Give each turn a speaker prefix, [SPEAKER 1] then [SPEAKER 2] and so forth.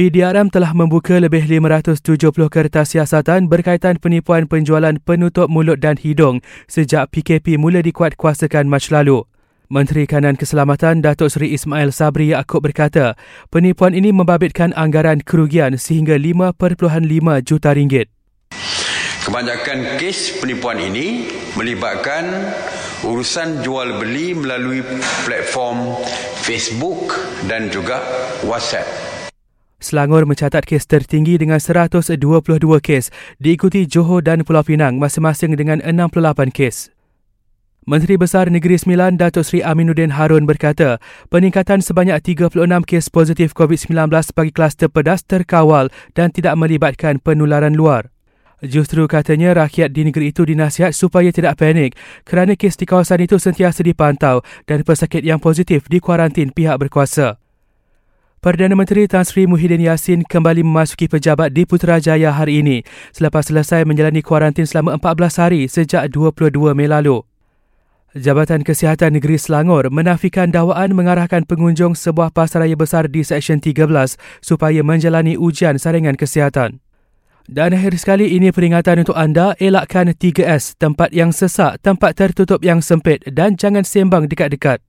[SPEAKER 1] PDRM telah membuka lebih 570 kertas siasatan berkaitan penipuan penjualan penutup mulut dan hidung sejak PKP mula dikuatkuasakan Mac lalu. Menteri Kanan Keselamatan Datuk Seri Ismail Sabri Yaakob berkata, penipuan ini membabitkan anggaran kerugian sehingga 5.5 juta ringgit.
[SPEAKER 2] Kebanyakan kes penipuan ini melibatkan urusan jual beli melalui platform Facebook dan juga WhatsApp.
[SPEAKER 1] Selangor mencatat kes tertinggi dengan 122 kes, diikuti Johor dan Pulau Pinang masing-masing dengan 68 kes. Menteri Besar Negeri Sembilan Datuk Seri Aminuddin Harun berkata, peningkatan sebanyak 36 kes positif COVID-19 bagi kluster pedas terkawal dan tidak melibatkan penularan luar. Justru katanya rakyat di negeri itu dinasihat supaya tidak panik kerana kes di kawasan itu sentiasa dipantau dan pesakit yang positif dikuarantin pihak berkuasa. Perdana Menteri Tan Sri Muhyiddin Yassin kembali memasuki pejabat di Putrajaya hari ini selepas selesai menjalani kuarantin selama 14 hari sejak 22 Mei lalu. Jabatan Kesihatan Negeri Selangor menafikan dakwaan mengarahkan pengunjung sebuah pasaraya besar di Seksyen 13 supaya menjalani ujian saringan kesihatan. Dan akhir sekali ini peringatan untuk anda elakkan 3S, tempat yang sesak, tempat tertutup yang sempit dan jangan sembang dekat-dekat.